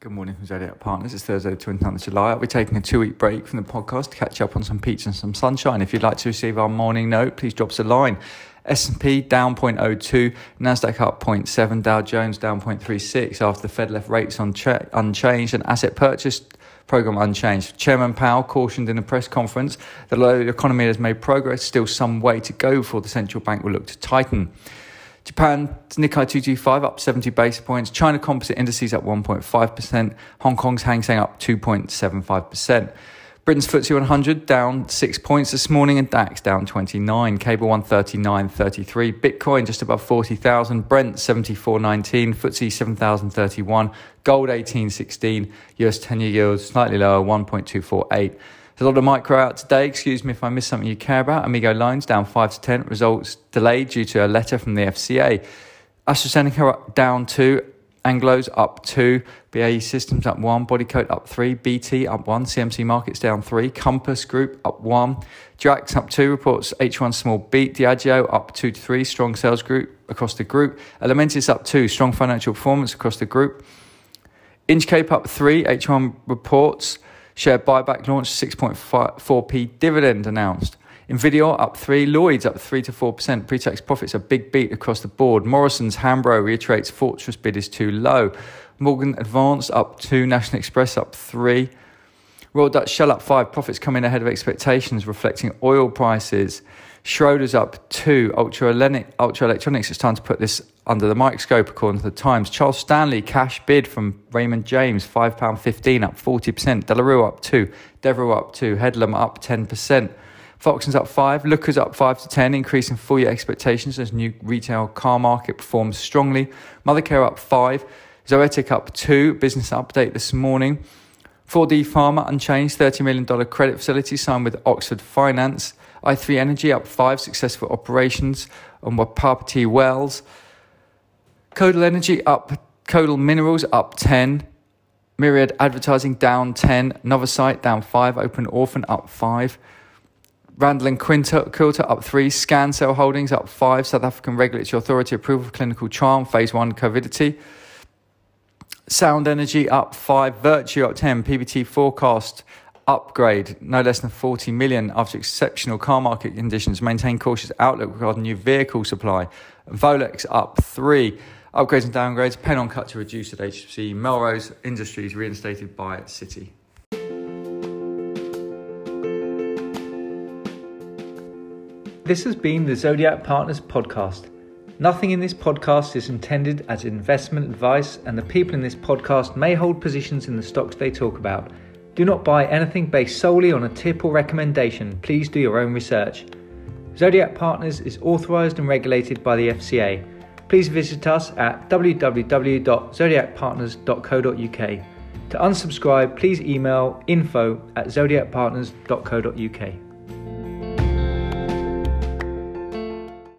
Good morning from Zodiac Partners. It's Thursday, the 29th of July. I'll be taking a two week break from the podcast to catch up on some pizza and some sunshine. If you'd like to receive our morning note, please drop us a line. S&P down 0.02, Nasdaq up 0.7, Dow Jones down 0.36 after the Fed left rates unchanged and asset purchase program unchanged. Chairman Powell cautioned in a press conference that although the economy has made progress, still some way to go before the central bank will look to tighten. Japan, Nikkei 225 up 70 basis points. China composite indices up 1.5%. Hong Kong's Hang Seng up 2.75%. Britain's FTSE 100 down 6 points this morning and DAX down 29. Cable 139.33. Bitcoin just above 40,000. Brent 74.19. FTSE 7,031. Gold 18.16. US 10 year yield slightly lower 1.248. There's a lot of micro out today. Excuse me if I miss something you care about. Amigo Loans down 5 to 10. Results delayed due to a letter from the FCA. AstraZeneca down 2. Anglos up 2. BAE Systems up 1. Bodycote up 3. BT up 1. CMC Markets down 3. Compass Group up 1. Drax up 2. Reports H1 small beat. Diageo up 2 to 3. Strong sales group across the group. Elementis up 2. Strong financial performance across the group. Inchcape up 3. H1 reports. Share buyback launched, 6.4p dividend announced. Nvidia up 3, Lloyds up 3 to 4%. Pre-tax profits a big beat across the board. Morrison's Hambro reiterates Fortress bid is too low. Morgan Advance up 2, National Express up 3. Royal Dutch Shell up 5, profits coming ahead of expectations reflecting oil prices. Schroders up 2, Ultra, Electronics, it's time to put this under the microscope, according to the Times. Charles Stanley, cash bid from Raymond James, £5.15, up 40%. De La Rue up 2. Devereux up 2. Headlam up 10%. Foxtons up 5. Lookers up 5 to 10, increasing full year expectations as new retail car market performs strongly. Mothercare up 5. Zoetic up 2. Business update this morning. 4D Pharma unchanged, $30 million credit facility signed with Oxford Finance. I3 Energy up 5. Successful operations on Wapiti Wells. Codal Energy up, Kodal Minerals up 10, Mirriad Advertising down 10, Novacyt down 5, Open Orphan up 5, Randall and Quilter up 3, Scancell Holdings up 5, South African Regulatory Authority approval for clinical trial, phase 1 Covidity. Sound Energy up 5, Vertu up 10, PBT forecast upgrade no less than 40 million after exceptional car market conditions, maintain cautious outlook regarding new vehicle supply. Volex up 3. Upgrades and downgrades, Pennon cut to reduce at HC. Melrose Industries reinstated by Citi. This has been the Zodiac Partners podcast. Nothing in this podcast is intended as investment advice, and the people in this podcast may hold positions in the stocks they talk about. Do not buy anything based solely on a tip or recommendation. Please do your own research. Zodiac Partners is authorized and regulated by the FCA please visit us at www.zodiacpartners.co.uk. To unsubscribe, please email info at zodiacpartners.co.uk.